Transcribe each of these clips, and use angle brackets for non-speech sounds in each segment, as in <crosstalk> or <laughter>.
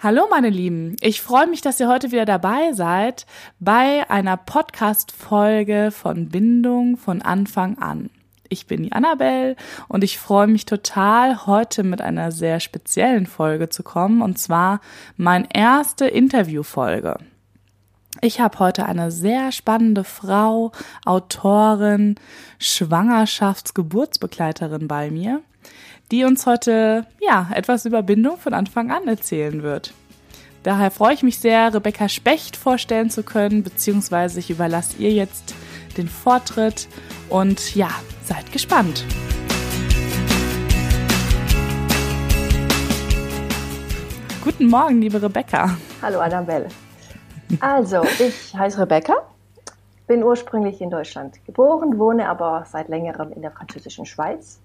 Hallo meine Lieben, ich freue mich, dass ihr heute wieder dabei seid bei einer Podcast-Folge von Bindung von Anfang an. Ich bin die Annabelle und ich freue mich total, heute mit einer sehr speziellen Folge zu kommen und zwar meine erste Interviewfolge. Ich habe heute eine sehr spannende Frau, Autorin, Schwangerschaftsgeburtsbegleiterin bei mir die uns heute ja etwas über Bindung von Anfang an erzählen wird. Daher freue ich mich sehr, Rebecca Specht vorstellen zu können, beziehungsweise ich überlasse ihr jetzt den Vortritt und ja, seid gespannt. Guten Morgen, liebe Rebecca. Hallo Annabelle. Also, ich heiße Rebecca, bin ursprünglich in Deutschland geboren, wohne aber seit längerem in der französischen Schweiz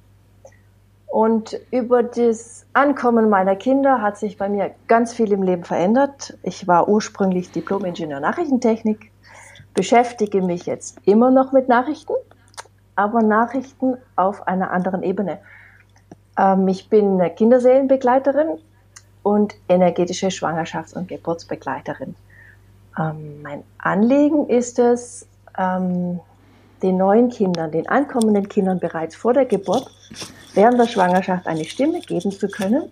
und über das Ankommen meiner Kinder hat sich bei mir ganz viel im Leben verändert. Ich war ursprünglich Diplom-Ingenieur Nachrichtentechnik, beschäftige mich jetzt immer noch mit Nachrichten, aber Nachrichten auf einer anderen Ebene. Ähm, ich bin Kinderseelenbegleiterin und energetische Schwangerschafts- und Geburtsbegleiterin. Ähm, mein Anliegen ist es, ähm, den neuen Kindern, den ankommenden Kindern bereits vor der Geburt während der Schwangerschaft eine Stimme geben zu können,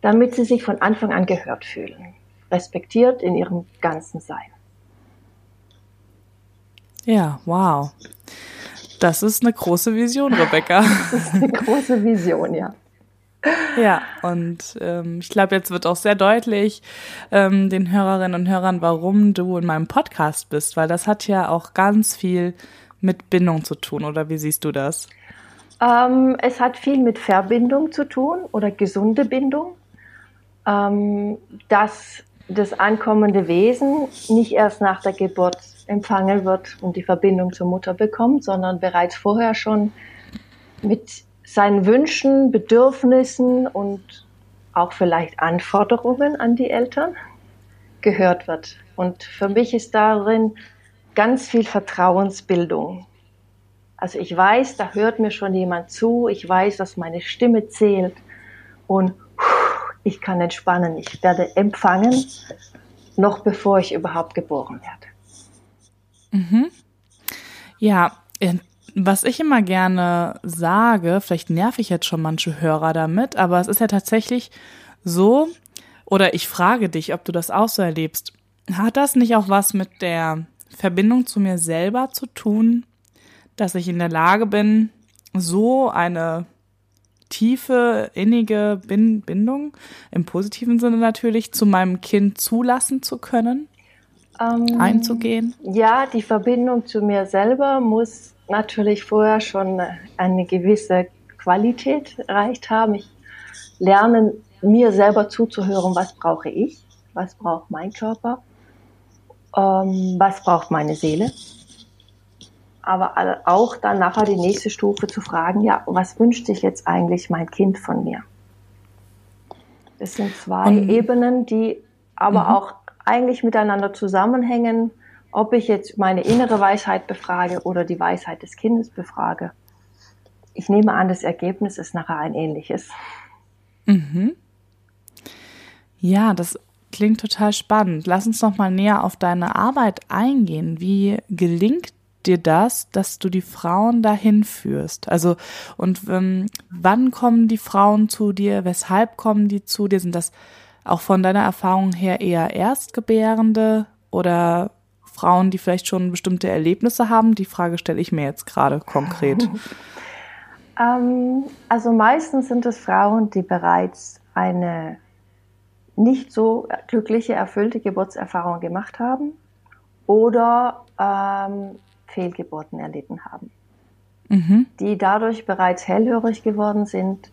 damit sie sich von Anfang an gehört fühlen, respektiert in ihrem ganzen Sein. Ja, wow. Das ist eine große Vision, Rebecca. <laughs> das ist eine große Vision, ja. Ja, und ähm, ich glaube, jetzt wird auch sehr deutlich ähm, den Hörerinnen und Hörern, warum du in meinem Podcast bist, weil das hat ja auch ganz viel mit Bindung zu tun, oder wie siehst du das? Ähm, es hat viel mit Verbindung zu tun oder gesunde Bindung, ähm, dass das ankommende Wesen nicht erst nach der Geburt empfangen wird und die Verbindung zur Mutter bekommt, sondern bereits vorher schon mit seinen Wünschen, Bedürfnissen und auch vielleicht Anforderungen an die Eltern gehört wird. Und für mich ist darin ganz viel Vertrauensbildung. Also ich weiß, da hört mir schon jemand zu, ich weiß, dass meine Stimme zählt und ich kann entspannen, ich werde empfangen, noch bevor ich überhaupt geboren werde. Mhm. Ja, äh, was ich immer gerne sage, vielleicht nerv ich jetzt schon manche Hörer damit, aber es ist ja tatsächlich so, oder ich frage dich, ob du das auch so erlebst. Hat das nicht auch was mit der Verbindung zu mir selber zu tun, dass ich in der Lage bin, so eine tiefe, innige Bindung, im positiven Sinne natürlich, zu meinem Kind zulassen zu können, ähm, einzugehen? Ja, die Verbindung zu mir selber muss natürlich vorher schon eine gewisse Qualität erreicht haben. Ich lerne mir selber zuzuhören, was brauche ich, was braucht mein Körper, ähm, was braucht meine Seele aber auch dann nachher die nächste Stufe zu fragen, ja, was wünscht sich jetzt eigentlich mein Kind von mir? Das sind zwei um, Ebenen, die aber mhm. auch eigentlich miteinander zusammenhängen, ob ich jetzt meine innere Weisheit befrage oder die Weisheit des Kindes befrage. Ich nehme an, das Ergebnis ist nachher ein ähnliches. Mhm. Ja, das klingt total spannend. Lass uns noch mal näher auf deine Arbeit eingehen. Wie gelingt dir das, dass du die Frauen dahin führst? Also, und ähm, wann kommen die Frauen zu dir? Weshalb kommen die zu dir? Sind das auch von deiner Erfahrung her eher Erstgebärende oder Frauen, die vielleicht schon bestimmte Erlebnisse haben? Die Frage stelle ich mir jetzt gerade konkret. <laughs> ähm, also meistens sind es Frauen, die bereits eine nicht so glückliche, erfüllte Geburtserfahrung gemacht haben oder ähm, Fehlgeburten erlitten haben, mhm. die dadurch bereits hellhörig geworden sind.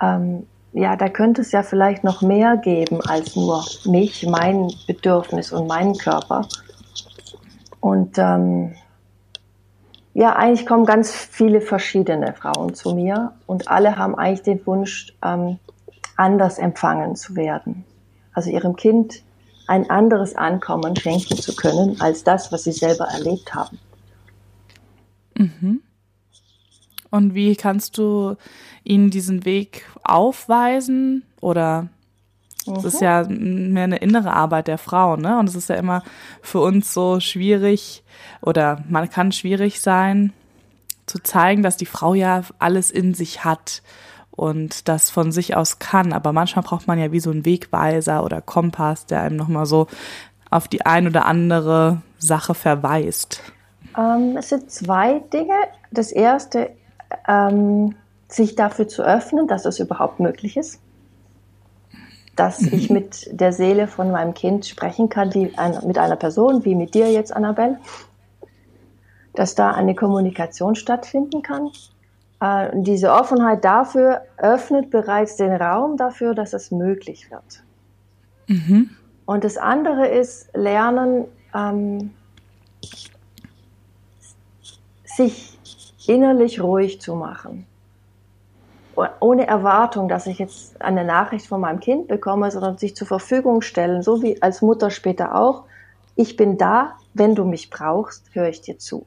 Ähm, ja, da könnte es ja vielleicht noch mehr geben als nur mich, mein Bedürfnis und meinen Körper. Und ähm, ja, eigentlich kommen ganz viele verschiedene Frauen zu mir und alle haben eigentlich den Wunsch, ähm, anders empfangen zu werden. Also ihrem Kind ein anderes Ankommen schenken zu können als das, was sie selber erlebt haben. Mhm. Und wie kannst du ihnen diesen Weg aufweisen oder Das ist ja mehr eine innere Arbeit der Frau, ne? Und es ist ja immer für uns so schwierig oder man kann schwierig sein, zu zeigen, dass die Frau ja alles in sich hat und das von sich aus kann. Aber manchmal braucht man ja wie so einen Wegweiser oder Kompass, der einem nochmal so auf die ein oder andere Sache verweist. Ähm, es sind zwei Dinge. Das erste, ähm, sich dafür zu öffnen, dass es überhaupt möglich ist dass mhm. ich mit der Seele von meinem Kind sprechen kann, wie ein, mit einer Person, wie mit dir jetzt, Annabelle. Dass da eine Kommunikation stattfinden kann. Äh, diese Offenheit dafür öffnet bereits den Raum dafür, dass es möglich wird. Mhm. Und das andere ist lernen, ähm, sich innerlich ruhig zu machen ohne Erwartung, dass ich jetzt eine Nachricht von meinem Kind bekomme, sondern sich zur Verfügung stellen, so wie als Mutter später auch. Ich bin da, wenn du mich brauchst, höre ich dir zu.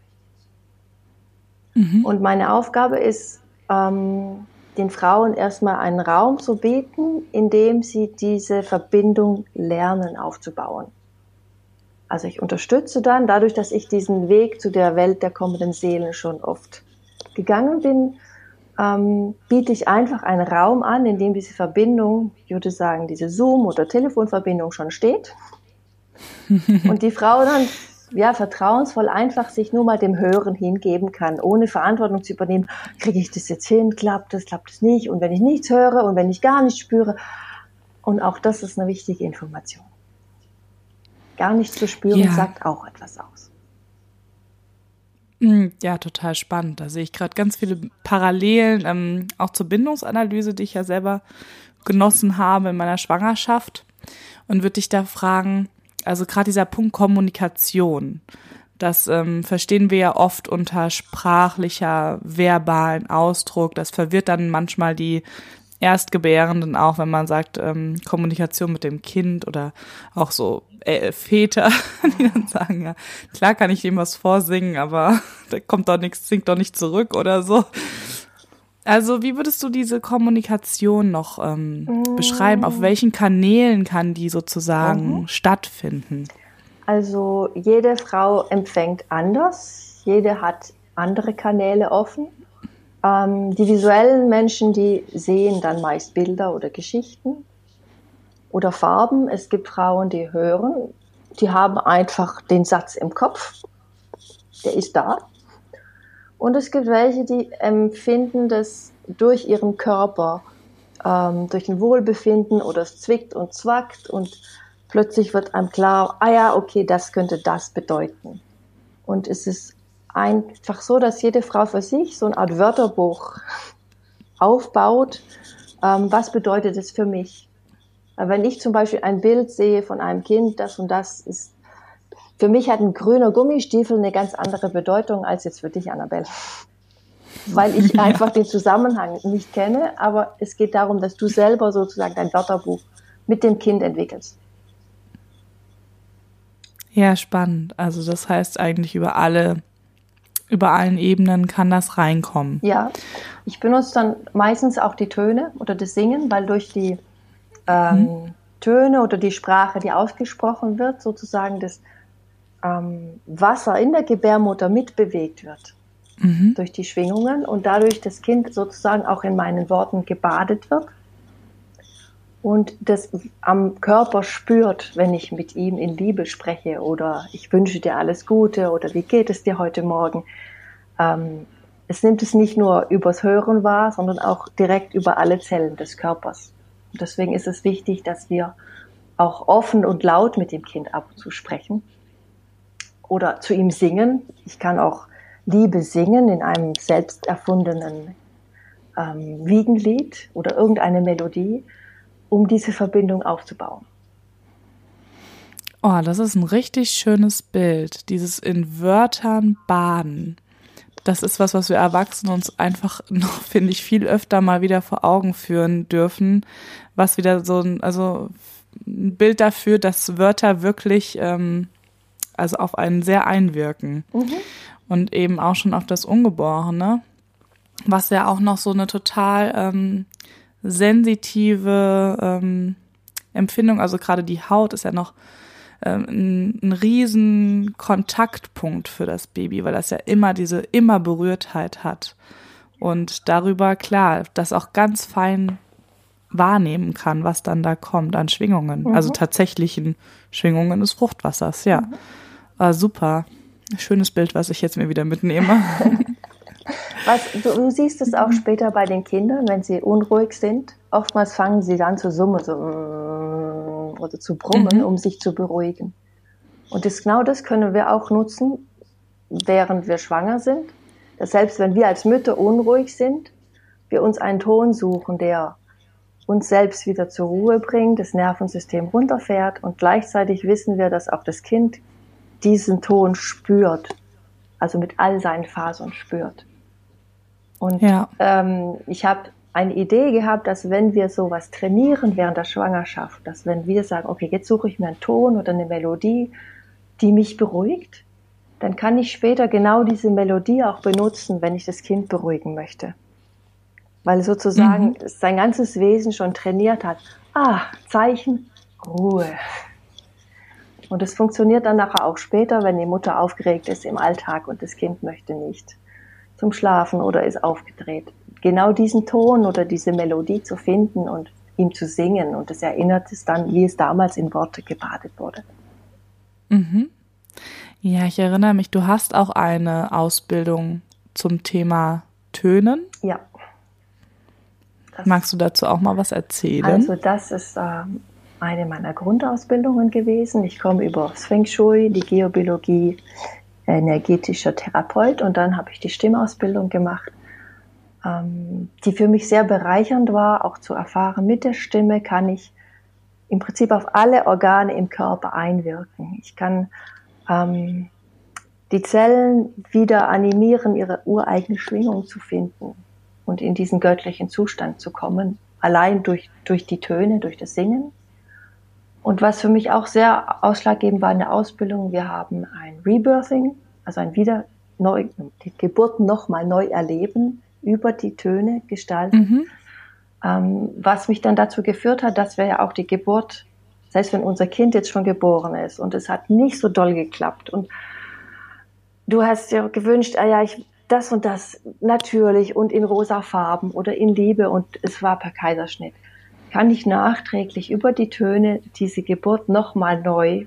Mhm. Und meine Aufgabe ist, ähm, den Frauen erstmal einen Raum zu bieten, in dem sie diese Verbindung lernen aufzubauen. Also ich unterstütze dann, dadurch, dass ich diesen Weg zu der Welt der kommenden Seelen schon oft gegangen bin, ähm, biete ich einfach einen Raum an, in dem diese Verbindung, ich würde sagen, diese Zoom- oder Telefonverbindung schon steht. <laughs> und die Frau dann ja, vertrauensvoll einfach sich nur mal dem Hören hingeben kann, ohne Verantwortung zu übernehmen, kriege ich das jetzt hin, klappt das, klappt es nicht und wenn ich nichts höre und wenn ich gar nichts spüre. Und auch das ist eine wichtige Information. Gar nichts zu spüren ja. sagt auch etwas aus. Hm, ja, total spannend. Da sehe ich gerade ganz viele Parallelen, ähm, auch zur Bindungsanalyse, die ich ja selber genossen habe in meiner Schwangerschaft. Und würde dich da fragen, also gerade dieser Punkt Kommunikation, das ähm, verstehen wir ja oft unter sprachlicher, verbalen Ausdruck. Das verwirrt dann manchmal die Erstgebärenden auch, wenn man sagt ähm, Kommunikation mit dem Kind oder auch so äh, Väter, <laughs> die dann sagen, ja, klar kann ich dem was vorsingen, aber <laughs> da kommt doch nichts, singt doch nicht zurück oder so. Also wie würdest du diese Kommunikation noch ähm, mm. beschreiben? Auf welchen Kanälen kann die sozusagen mhm. stattfinden? Also jede Frau empfängt anders, jede hat andere Kanäle offen. Ähm, die visuellen Menschen, die sehen dann meist Bilder oder Geschichten oder Farben. Es gibt Frauen, die hören, die haben einfach den Satz im Kopf, der ist da. Und es gibt welche, die empfinden das durch ihren Körper, ähm, durch ein Wohlbefinden oder es zwickt und zwackt und plötzlich wird einem klar, ah ja, okay, das könnte das bedeuten. Und es ist einfach so, dass jede Frau für sich so eine Art Wörterbuch <laughs> aufbaut. Ähm, was bedeutet es für mich? Wenn ich zum Beispiel ein Bild sehe von einem Kind, das und das ist, für mich hat ein grüner Gummistiefel eine ganz andere Bedeutung als jetzt für dich, Annabelle. Weil ich <laughs> einfach den Zusammenhang nicht kenne, aber es geht darum, dass du selber sozusagen dein Wörterbuch mit dem Kind entwickelst. Ja, spannend. Also das heißt eigentlich über alle, über allen Ebenen kann das reinkommen. Ja, ich benutze dann meistens auch die Töne oder das Singen, weil durch die ähm, mhm. Töne oder die Sprache, die ausgesprochen wird, sozusagen das ähm, Wasser in der Gebärmutter mitbewegt wird mhm. durch die Schwingungen und dadurch das Kind sozusagen auch in meinen Worten gebadet wird und das am Körper spürt, wenn ich mit ihm in Liebe spreche oder ich wünsche dir alles Gute oder wie geht es dir heute Morgen. Ähm, es nimmt es nicht nur übers Hören wahr, sondern auch direkt über alle Zellen des Körpers. Und deswegen ist es wichtig, dass wir auch offen und laut mit dem Kind ab und zu sprechen oder zu ihm singen. Ich kann auch Liebe singen in einem selbst erfundenen ähm, Wiegenlied oder irgendeine Melodie, um diese Verbindung aufzubauen. Oh, das ist ein richtig schönes Bild. Dieses in Wörtern baden das ist was, was wir Erwachsenen uns einfach <laughs> noch, finde ich, viel öfter mal wieder vor Augen führen dürfen, was wieder so ein, also ein Bild dafür, dass Wörter wirklich ähm, also auf einen sehr einwirken. Mhm. Und eben auch schon auf das Ungeborene, was ja auch noch so eine total ähm, sensitive ähm, Empfindung, also gerade die Haut ist ja noch ähm, ein, ein riesen Kontaktpunkt für das Baby, weil das ja immer diese immer Berührtheit hat. Und darüber, klar, das auch ganz fein wahrnehmen kann, was dann da kommt an Schwingungen, mhm. also tatsächlichen Schwingungen des Fruchtwassers, ja. Mhm. Ah, super. Schönes Bild, was ich jetzt mir wieder mitnehme. <laughs> Was, du, du, siehst es auch später bei den Kindern, wenn sie unruhig sind. Oftmals fangen sie dann zu summen so, mm, oder zu brummen, mhm. um sich zu beruhigen. Und das, genau das können wir auch nutzen, während wir schwanger sind. Dass selbst wenn wir als Mütter unruhig sind, wir uns einen Ton suchen, der uns selbst wieder zur Ruhe bringt, das Nervensystem runterfährt und gleichzeitig wissen wir, dass auch das Kind diesen Ton spürt, also mit all seinen Fasern spürt. Und ja. ähm, ich habe eine Idee gehabt, dass wenn wir sowas trainieren während der Schwangerschaft, dass wenn wir sagen, okay, jetzt suche ich mir einen Ton oder eine Melodie, die mich beruhigt, dann kann ich später genau diese Melodie auch benutzen, wenn ich das Kind beruhigen möchte. Weil sozusagen mhm. sein ganzes Wesen schon trainiert hat. Ah, Zeichen, Ruhe. Und es funktioniert dann nachher auch später, wenn die Mutter aufgeregt ist im Alltag und das Kind möchte nicht zum Schlafen oder ist aufgedreht. Genau diesen Ton oder diese Melodie zu finden und ihm zu singen und es erinnert es dann, wie es damals in Worte gebadet wurde. Mhm. Ja, ich erinnere mich, du hast auch eine Ausbildung zum Thema Tönen. Ja. Das Magst du dazu auch mal was erzählen? Also das ist äh, eine meiner Grundausbildungen gewesen. Ich komme über Feng Shui, die Geobiologie, energetischer Therapeut und dann habe ich die Stimmausbildung gemacht, ähm, die für mich sehr bereichernd war, auch zu erfahren, mit der Stimme kann ich im Prinzip auf alle Organe im Körper einwirken. Ich kann ähm, die Zellen wieder animieren, ihre ureigene Schwingung zu finden und in diesen göttlichen Zustand zu kommen, allein durch, durch die Töne, durch das Singen. Und was für mich auch sehr ausschlaggebend war in der Ausbildung, wir haben ein Rebirthing, also ein wieder neu, die Geburt nochmal neu erleben, über die Töne gestalten. Mhm. Ähm, was mich dann dazu geführt hat, dass wir ja auch die Geburt, selbst wenn unser Kind jetzt schon geboren ist und es hat nicht so doll geklappt und du hast dir gewünscht, ah ja, ich, das und das natürlich und in rosa Farben oder in Liebe und es war per Kaiserschnitt kann ich nachträglich über die Töne diese Geburt nochmal neu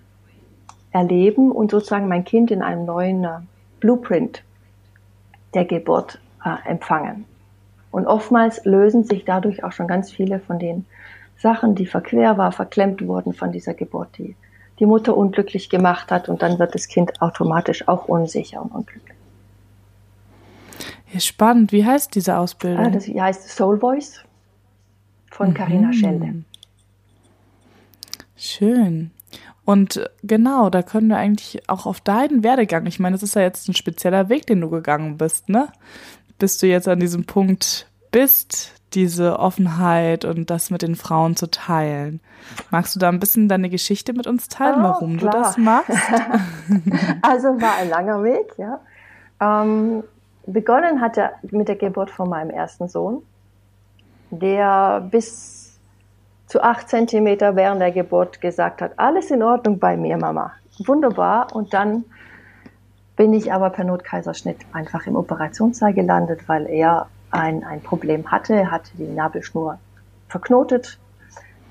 erleben und sozusagen mein Kind in einem neuen äh, Blueprint der Geburt äh, empfangen. Und oftmals lösen sich dadurch auch schon ganz viele von den Sachen, die verquer war, verklemmt wurden von dieser Geburt, die die Mutter unglücklich gemacht hat und dann wird das Kind automatisch auch unsicher und unglücklich. Ja, spannend. Wie heißt diese Ausbildung? Ah, das heißt Soul Voice von Carina mhm. Schelde. Schön. Und genau, da können wir eigentlich auch auf deinen Werdegang, ich meine, das ist ja jetzt ein spezieller Weg, den du gegangen bist, ne? Bis du jetzt an diesem Punkt bist, diese Offenheit und das mit den Frauen zu teilen. Magst du da ein bisschen deine Geschichte mit uns teilen, oh, warum klar. du das machst? <laughs> also war ein langer Weg, ja. Ähm, begonnen hat er mit der Geburt von meinem ersten Sohn der bis zu acht Zentimeter während der Geburt gesagt hat, alles in Ordnung bei mir, Mama. Wunderbar. Und dann bin ich aber per Notkaiserschnitt einfach im Operationssaal gelandet, weil er ein, ein Problem hatte. Er hatte die Nabelschnur verknotet,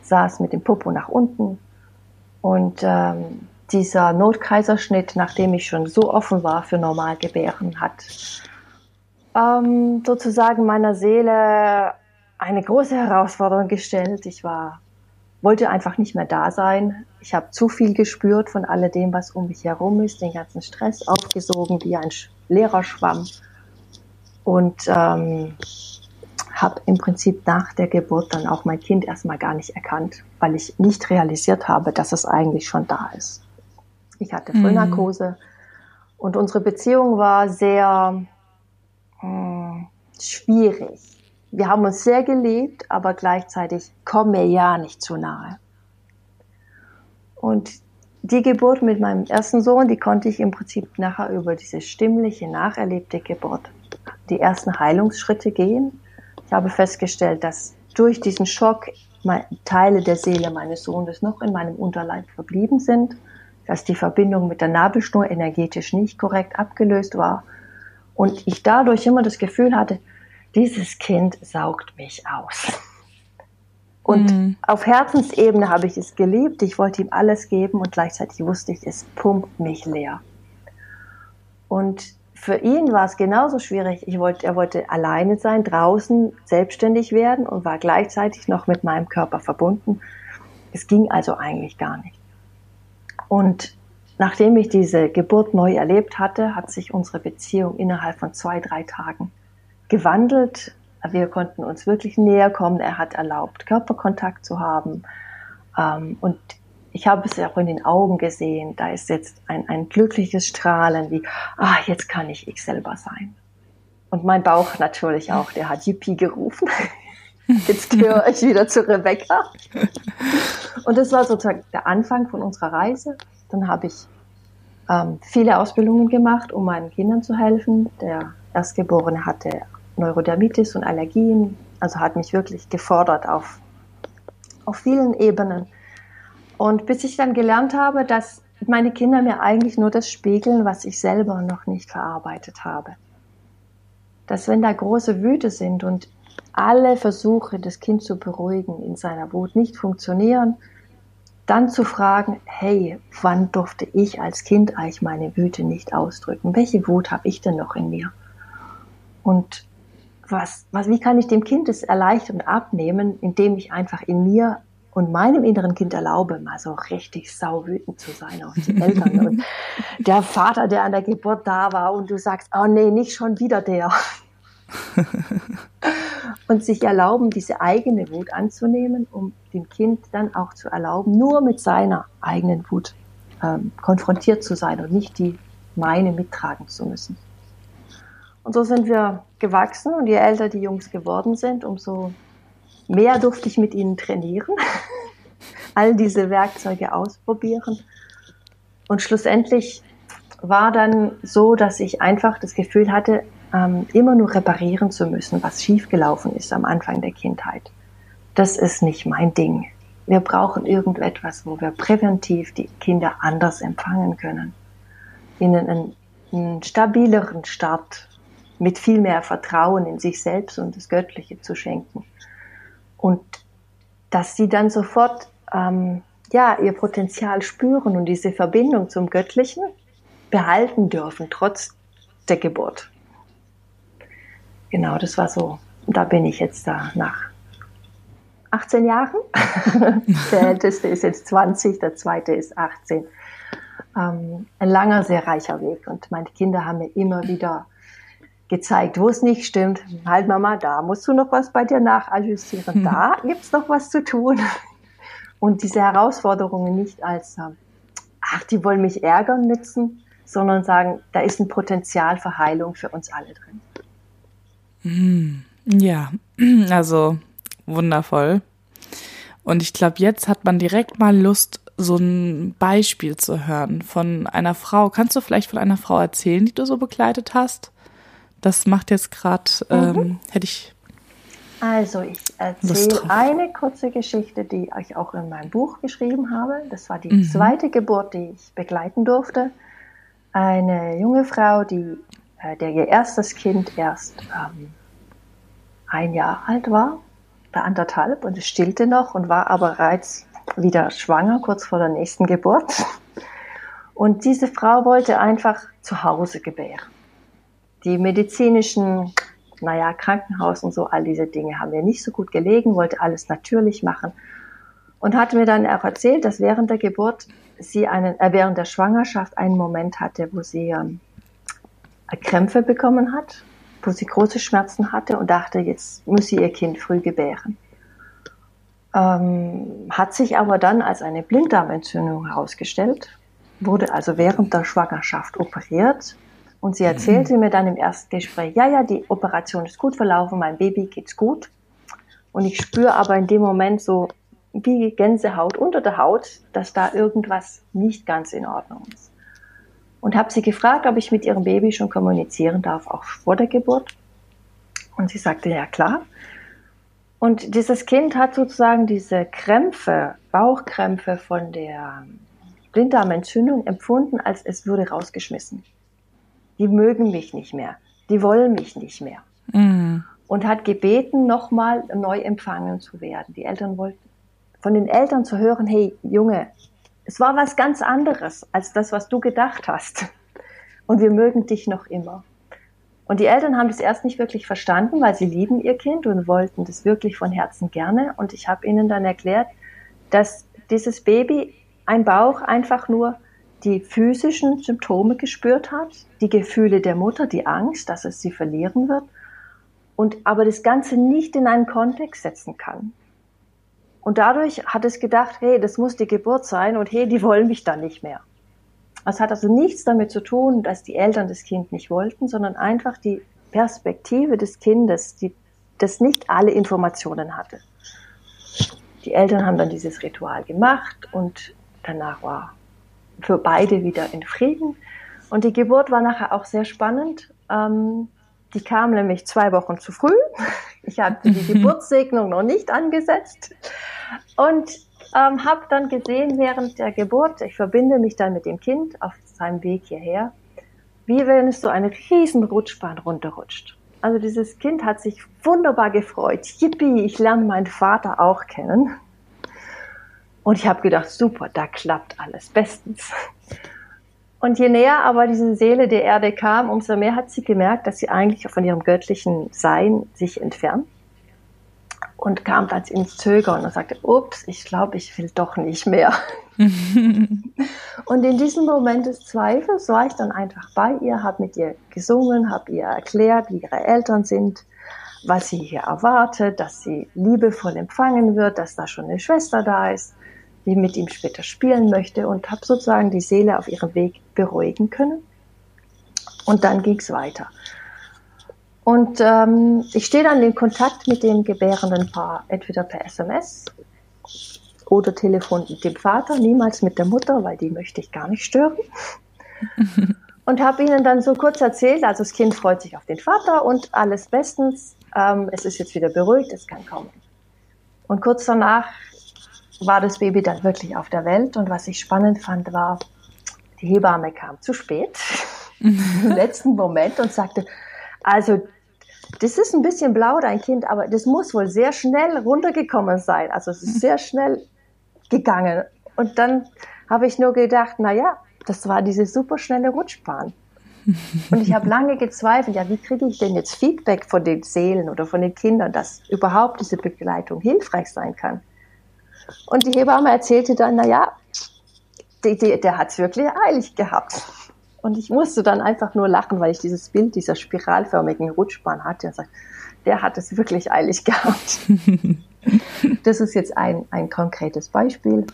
saß mit dem Popo nach unten. Und ähm, dieser Notkaiserschnitt, nachdem ich schon so offen war für Normalgebären, hat ähm, sozusagen meiner Seele eine große Herausforderung gestellt. Ich war, wollte einfach nicht mehr da sein. Ich habe zu viel gespürt von alledem, was um mich herum ist, den ganzen Stress aufgesogen wie ein leerer Schwamm. Und ähm, habe im Prinzip nach der Geburt dann auch mein Kind erstmal gar nicht erkannt, weil ich nicht realisiert habe, dass es eigentlich schon da ist. Ich hatte Vollnarkose mhm. und unsere Beziehung war sehr mh, hm, schwierig wir haben uns sehr geliebt, aber gleichzeitig kommen mir ja nicht zu nahe. Und die Geburt mit meinem ersten Sohn, die konnte ich im Prinzip nachher über diese stimmliche, nacherlebte Geburt die ersten Heilungsschritte gehen. Ich habe festgestellt, dass durch diesen Schock Teile der Seele meines Sohnes noch in meinem Unterleib verblieben sind, dass die Verbindung mit der Nabelschnur energetisch nicht korrekt abgelöst war und ich dadurch immer das Gefühl hatte, dieses Kind saugt mich aus. Und mhm. auf Herzensebene habe ich es geliebt, ich wollte ihm alles geben und gleichzeitig wusste ich, es pumpt mich leer. Und für ihn war es genauso schwierig. Ich wollte, er wollte alleine sein, draußen selbstständig werden und war gleichzeitig noch mit meinem Körper verbunden. Es ging also eigentlich gar nicht. Und nachdem ich diese Geburt neu erlebt hatte, hat sich unsere Beziehung innerhalb von zwei, drei Tagen gewandelt. Wir konnten uns wirklich näher kommen. Er hat erlaubt, Körperkontakt zu haben. Ähm, und ich habe es ja auch in den Augen gesehen, da ist jetzt ein, ein glückliches Strahlen, wie, ah, jetzt kann ich ich selber sein. Und mein Bauch natürlich auch, der hat Yippie gerufen. <laughs> Jetzt gehöre ich wieder zu Rebecca. Und das war sozusagen der Anfang von unserer Reise. Dann habe ich ähm, viele Ausbildungen gemacht, um meinen Kindern zu helfen. Der Erstgeborene hatte Neurodermitis und Allergien, also hat mich wirklich gefordert auf, auf vielen Ebenen. Und bis ich dann gelernt habe, dass meine Kinder mir eigentlich nur das spiegeln, was ich selber noch nicht verarbeitet habe. Dass wenn da große Wüte sind und alle Versuche, das Kind zu beruhigen in seiner Wut nicht funktionieren, dann zu fragen, hey, wann durfte ich als Kind eigentlich meine Wüte nicht ausdrücken? Welche Wut habe ich denn noch in mir? Und was, was, wie kann ich dem Kind es erleichtern und abnehmen, indem ich einfach in mir und meinem inneren Kind erlaube, mal so richtig sauwütend zu sein auf die <laughs> Eltern und der Vater, der an der Geburt da war und du sagst, oh nee, nicht schon wieder der. <laughs> und sich erlauben, diese eigene Wut anzunehmen, um dem Kind dann auch zu erlauben, nur mit seiner eigenen Wut ähm, konfrontiert zu sein und nicht die meine mittragen zu müssen. Und so sind wir gewachsen und je älter die Jungs geworden sind, umso mehr durfte ich mit ihnen trainieren, <laughs> all diese Werkzeuge ausprobieren. Und schlussendlich war dann so, dass ich einfach das Gefühl hatte, ähm, immer nur reparieren zu müssen, was schiefgelaufen ist am Anfang der Kindheit. Das ist nicht mein Ding. Wir brauchen irgendetwas, wo wir präventiv die Kinder anders empfangen können. Ihnen einen, einen stabileren Start mit viel mehr Vertrauen in sich selbst und das Göttliche zu schenken und dass sie dann sofort ähm, ja ihr Potenzial spüren und diese Verbindung zum Göttlichen behalten dürfen trotz der Geburt. Genau, das war so. Da bin ich jetzt da nach 18 Jahren. <laughs> der älteste ist jetzt 20, der zweite ist 18. Ähm, ein langer, sehr reicher Weg. Und meine Kinder haben mir immer wieder gezeigt, wo es nicht stimmt. Halt Mama, da musst du noch was bei dir nachadjustieren. Mhm. Da gibt's noch was zu tun. Und diese Herausforderungen nicht als, ähm, ach, die wollen mich ärgern nützen, sondern sagen, da ist ein Potenzial für Heilung für uns alle drin. Mhm. Ja, <clears throat> also wundervoll. Und ich glaube, jetzt hat man direkt mal Lust, so ein Beispiel zu hören von einer Frau. Kannst du vielleicht von einer Frau erzählen, die du so begleitet hast? Das macht jetzt gerade, ähm, mhm. hätte ich. Also ich erzähle eine kurze Geschichte, die ich auch in meinem Buch geschrieben habe. Das war die mhm. zweite Geburt, die ich begleiten durfte. Eine junge Frau, die äh, der ihr erstes Kind erst ähm, ein Jahr alt war, bei anderthalb und es stillte noch und war aber bereits wieder schwanger, kurz vor der nächsten Geburt. Und diese Frau wollte einfach zu Hause gebären die medizinischen, naja, Krankenhaus und so, all diese Dinge haben mir nicht so gut gelegen, wollte alles natürlich machen und hat mir dann auch erzählt, dass während der Geburt sie einen, äh, während der Schwangerschaft einen Moment hatte, wo sie ähm, Krämpfe bekommen hat, wo sie große Schmerzen hatte und dachte, jetzt muss sie ihr Kind früh gebären. Ähm, hat sich aber dann als eine Blinddarmentzündung herausgestellt, wurde also während der Schwangerschaft operiert und sie erzählte mir dann im ersten Gespräch, ja, ja, die Operation ist gut verlaufen, mein Baby geht's gut. Und ich spüre aber in dem Moment so wie Gänsehaut unter der Haut, dass da irgendwas nicht ganz in Ordnung ist. Und habe sie gefragt, ob ich mit ihrem Baby schon kommunizieren darf, auch vor der Geburt. Und sie sagte, ja klar. Und dieses Kind hat sozusagen diese Krämpfe, Bauchkrämpfe von der Blinddarmentzündung empfunden, als es würde rausgeschmissen. Die mögen mich nicht mehr, die wollen mich nicht mehr. Mhm. Und hat gebeten, nochmal neu empfangen zu werden. Die Eltern wollten, von den Eltern zu hören, hey Junge, es war was ganz anderes als das, was du gedacht hast. Und wir mögen dich noch immer. Und die Eltern haben das erst nicht wirklich verstanden, weil sie lieben ihr Kind und wollten das wirklich von Herzen gerne. Und ich habe ihnen dann erklärt, dass dieses Baby ein Bauch einfach nur die physischen Symptome gespürt hat, die Gefühle der Mutter, die Angst, dass es sie verlieren wird, und aber das Ganze nicht in einen Kontext setzen kann. Und dadurch hat es gedacht, hey, das muss die Geburt sein und hey, die wollen mich dann nicht mehr. Es hat also nichts damit zu tun, dass die Eltern das Kind nicht wollten, sondern einfach die Perspektive des Kindes, die, das nicht alle Informationen hatte. Die Eltern haben dann dieses Ritual gemacht und danach war für beide wieder in Frieden. Und die Geburt war nachher auch sehr spannend. Ähm, die kam nämlich zwei Wochen zu früh. <laughs> Ich hatte die <laughs> Geburtssegnung noch nicht angesetzt. Und ähm, habe dann gesehen während der Geburt, ich verbinde mich dann mit dem Kind auf seinem Weg hierher, wie wenn es so eine riesen Rutschbahn runterrutscht. Also dieses Kind hat sich wunderbar gefreut. Yippie, ich lerne meinen Vater auch kennen. Und ich habe gedacht, super, da klappt alles bestens. Und je näher aber diese Seele der Erde kam, umso mehr hat sie gemerkt, dass sie eigentlich von ihrem göttlichen Sein sich entfernt und kam dann ins Zögern und sagte, ups, ich glaube, ich will doch nicht mehr. <laughs> und in diesem Moment des Zweifels war ich dann einfach bei ihr, habe mit ihr gesungen, habe ihr erklärt, wie ihre Eltern sind, was sie hier erwartet, dass sie liebevoll empfangen wird, dass da schon eine Schwester da ist, die mit ihm später spielen möchte und habe sozusagen die Seele auf ihrem Weg beruhigen können. Und dann ging es weiter. Und ähm, ich stehe dann in Kontakt mit dem gebärenden Paar, entweder per SMS oder Telefon mit dem Vater, niemals mit der Mutter, weil die möchte ich gar nicht stören. <laughs> und habe ihnen dann so kurz erzählt, also das Kind freut sich auf den Vater und alles bestens. Ähm, es ist jetzt wieder beruhigt, es kann kommen. Und kurz danach war das Baby dann wirklich auf der Welt und was ich spannend fand, war, die Hebamme kam zu spät, <laughs> im letzten Moment und sagte, also, das ist ein bisschen blau, dein Kind, aber das muss wohl sehr schnell runtergekommen sein. Also, es ist sehr schnell gegangen. Und dann habe ich nur gedacht, na ja, das war diese super schnelle Rutschbahn. Und ich habe lange gezweifelt, ja, wie kriege ich denn jetzt Feedback von den Seelen oder von den Kindern, dass überhaupt diese Begleitung hilfreich sein kann. Und die Hebamme erzählte dann, na ja, die, die, der hat es wirklich eilig gehabt. Und ich musste dann einfach nur lachen, weil ich dieses Bild dieser spiralförmigen Rutschbahn hatte und sagte, der hat es wirklich eilig <laughs> gehabt. das ist jetzt ein, ein konkretes Beispiel.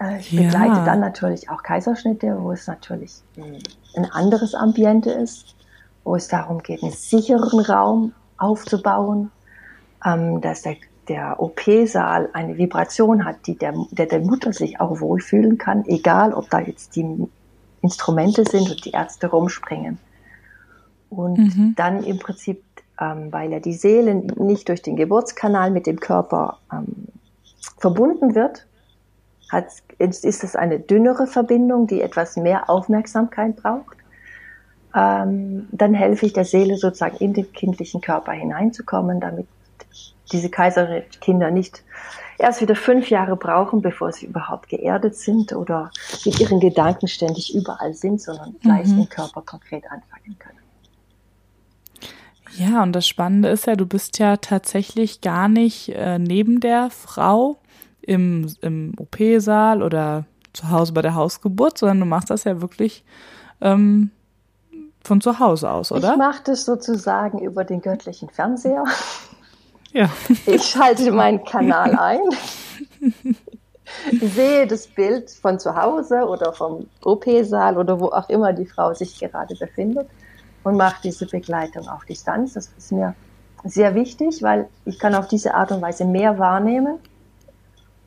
Äh, ich ja. begleite dann natürlich auch Kaiserschnitte, wo es natürlich ein anderes Ambiente ist, wo es darum geht, einen sicheren Raum aufzubauen, ähm, dass der, der OP-Saal eine Vibration hat, die der, der der Mutter sich auch wohlfühlen kann, egal ob da jetzt die Instrumente sind und die Ärzte rumspringen. Und mhm. dann im Prinzip, ähm, weil ja die Seele nicht durch den Geburtskanal mit dem Körper ähm, verbunden wird, hat, ist es eine dünnere Verbindung, die etwas mehr Aufmerksamkeit braucht. Ähm, dann helfe ich der Seele sozusagen in den kindlichen Körper hineinzukommen, damit diese Kaiserkinder nicht erst wieder fünf Jahre brauchen, bevor sie überhaupt geerdet sind oder mit ihren Gedanken ständig überall sind, sondern gleich mhm. im Körper konkret anfangen können. Ja, und das Spannende ist ja, du bist ja tatsächlich gar nicht äh, neben der Frau im, im OP-Saal oder zu Hause bei der Hausgeburt, sondern du machst das ja wirklich ähm, von zu Hause aus, oder? Ich mache das sozusagen über den göttlichen Fernseher. Ja. Ich schalte meinen Kanal ein, sehe das Bild von zu Hause oder vom OP-Saal oder wo auch immer die Frau sich gerade befindet und mache diese Begleitung auf Distanz. Das ist mir sehr wichtig, weil ich kann auf diese Art und Weise mehr wahrnehmen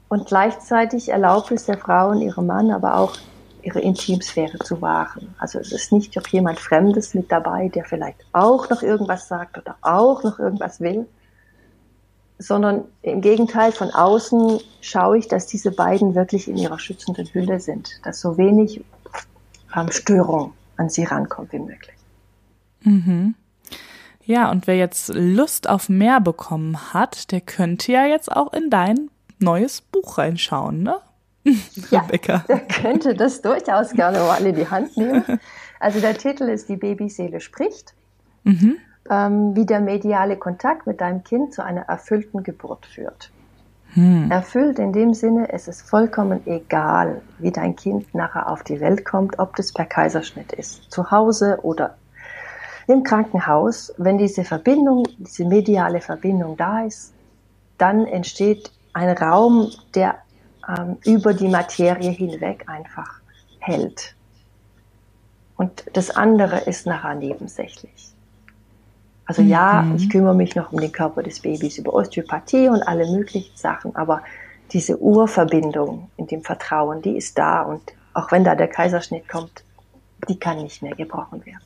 und gleichzeitig erlaubt es der Frau und ihrem Mann aber auch ihre Intimsphäre zu wahren. Also es ist nicht noch jemand Fremdes mit dabei, der vielleicht auch noch irgendwas sagt oder auch noch irgendwas will, sondern im Gegenteil, von außen schaue ich, dass diese beiden wirklich in ihrer schützenden Hülle sind, dass so wenig ähm, Störung an sie rankommt wie möglich. Mhm. Ja, und wer jetzt Lust auf mehr bekommen hat, der könnte ja jetzt auch in dein neues Buch reinschauen, ne? <laughs> Ja, Rebecca. der könnte das durchaus gerne mal in die Hand nehmen. Also der Titel ist Die Babyseele spricht. Mhm. Ähm, wie der mediale Kontakt mit deinem Kind zu einer erfüllten Geburt führt. Hm. Erfüllt in dem Sinne, es ist vollkommen egal, wie dein Kind nachher auf die Welt kommt, ob das per Kaiserschnitt ist, zu Hause oder im Krankenhaus. Wenn diese Verbindung, diese mediale Verbindung da ist, dann entsteht ein Raum, der ähm, über die Materie hinweg einfach hält. Und das andere ist nachher nebensächlich. Also ja, mhm. ich kümmere mich noch um den Körper des Babys, über Osteopathie und alle möglichen Sachen, aber diese Urverbindung in dem Vertrauen, die ist da und auch wenn da der Kaiserschnitt kommt, die kann nicht mehr gebrochen werden.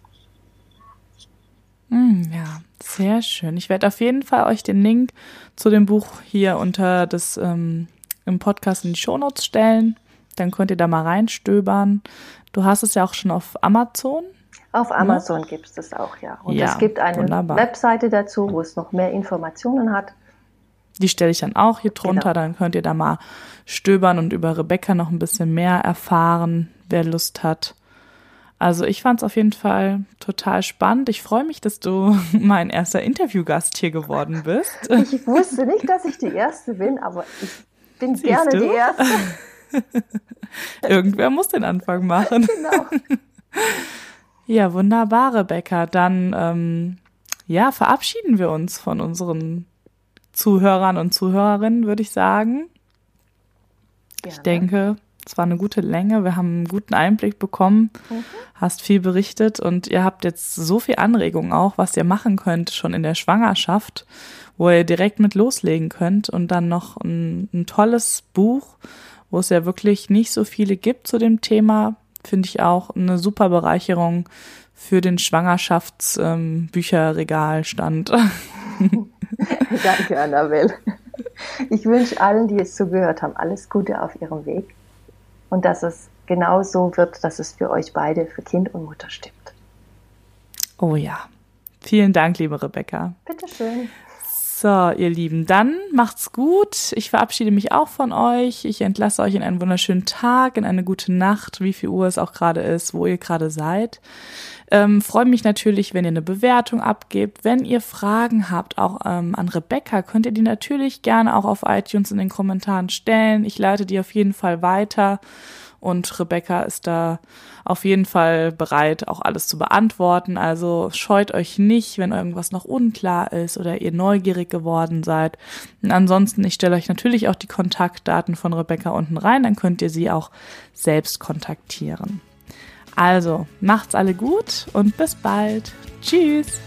Mhm, ja, sehr schön. Ich werde auf jeden Fall euch den Link zu dem Buch hier unter das ähm, im Podcast in die Shownotes stellen. Dann könnt ihr da mal reinstöbern. Du hast es ja auch schon auf Amazon. Auf Amazon ja. gibt es das auch, ja. Und ja, es gibt eine wunderbar. Webseite dazu, wo es noch mehr Informationen hat. Die stelle ich dann auch hier drunter, genau. dann könnt ihr da mal stöbern und über Rebecca noch ein bisschen mehr erfahren, wer Lust hat. Also ich fand es auf jeden Fall total spannend. Ich freue mich, dass du <laughs> mein erster Interviewgast hier geworden bist. Ich wusste nicht, dass ich die Erste bin, aber ich bin Siehst gerne du? die Erste. <laughs> Irgendwer muss den Anfang machen. Genau. <laughs> Ja, wunderbar, Rebecca. Dann ähm, ja, verabschieden wir uns von unseren Zuhörern und Zuhörerinnen, würde ich sagen. Gerne. Ich denke, es war eine gute Länge. Wir haben einen guten Einblick bekommen, mhm. hast viel berichtet und ihr habt jetzt so viel Anregungen auch, was ihr machen könnt schon in der Schwangerschaft, wo ihr direkt mit loslegen könnt und dann noch ein, ein tolles Buch, wo es ja wirklich nicht so viele gibt zu dem Thema, finde ich auch eine super Bereicherung für den Schwangerschaftsbücherregalstand. Ähm, <laughs> Danke, Annabelle. Ich wünsche allen, die es zugehört haben, alles Gute auf ihrem Weg und dass es genau so wird, dass es für euch beide, für Kind und Mutter stimmt. Oh ja. Vielen Dank, liebe Rebecca. Bitteschön. So, ihr Lieben, dann macht's gut. Ich verabschiede mich auch von euch. Ich entlasse euch in einen wunderschönen Tag, in eine gute Nacht, wie viel Uhr es auch gerade ist, wo ihr gerade seid. Ähm, Freue mich natürlich, wenn ihr eine Bewertung abgebt. Wenn ihr Fragen habt, auch ähm, an Rebecca, könnt ihr die natürlich gerne auch auf iTunes in den Kommentaren stellen. Ich leite die auf jeden Fall weiter. Und Rebecca ist da auf jeden Fall bereit, auch alles zu beantworten. Also scheut euch nicht, wenn irgendwas noch unklar ist oder ihr neugierig geworden seid. Und ansonsten, ich stelle euch natürlich auch die Kontaktdaten von Rebecca unten rein, dann könnt ihr sie auch selbst kontaktieren. Also, macht's alle gut und bis bald. Tschüss.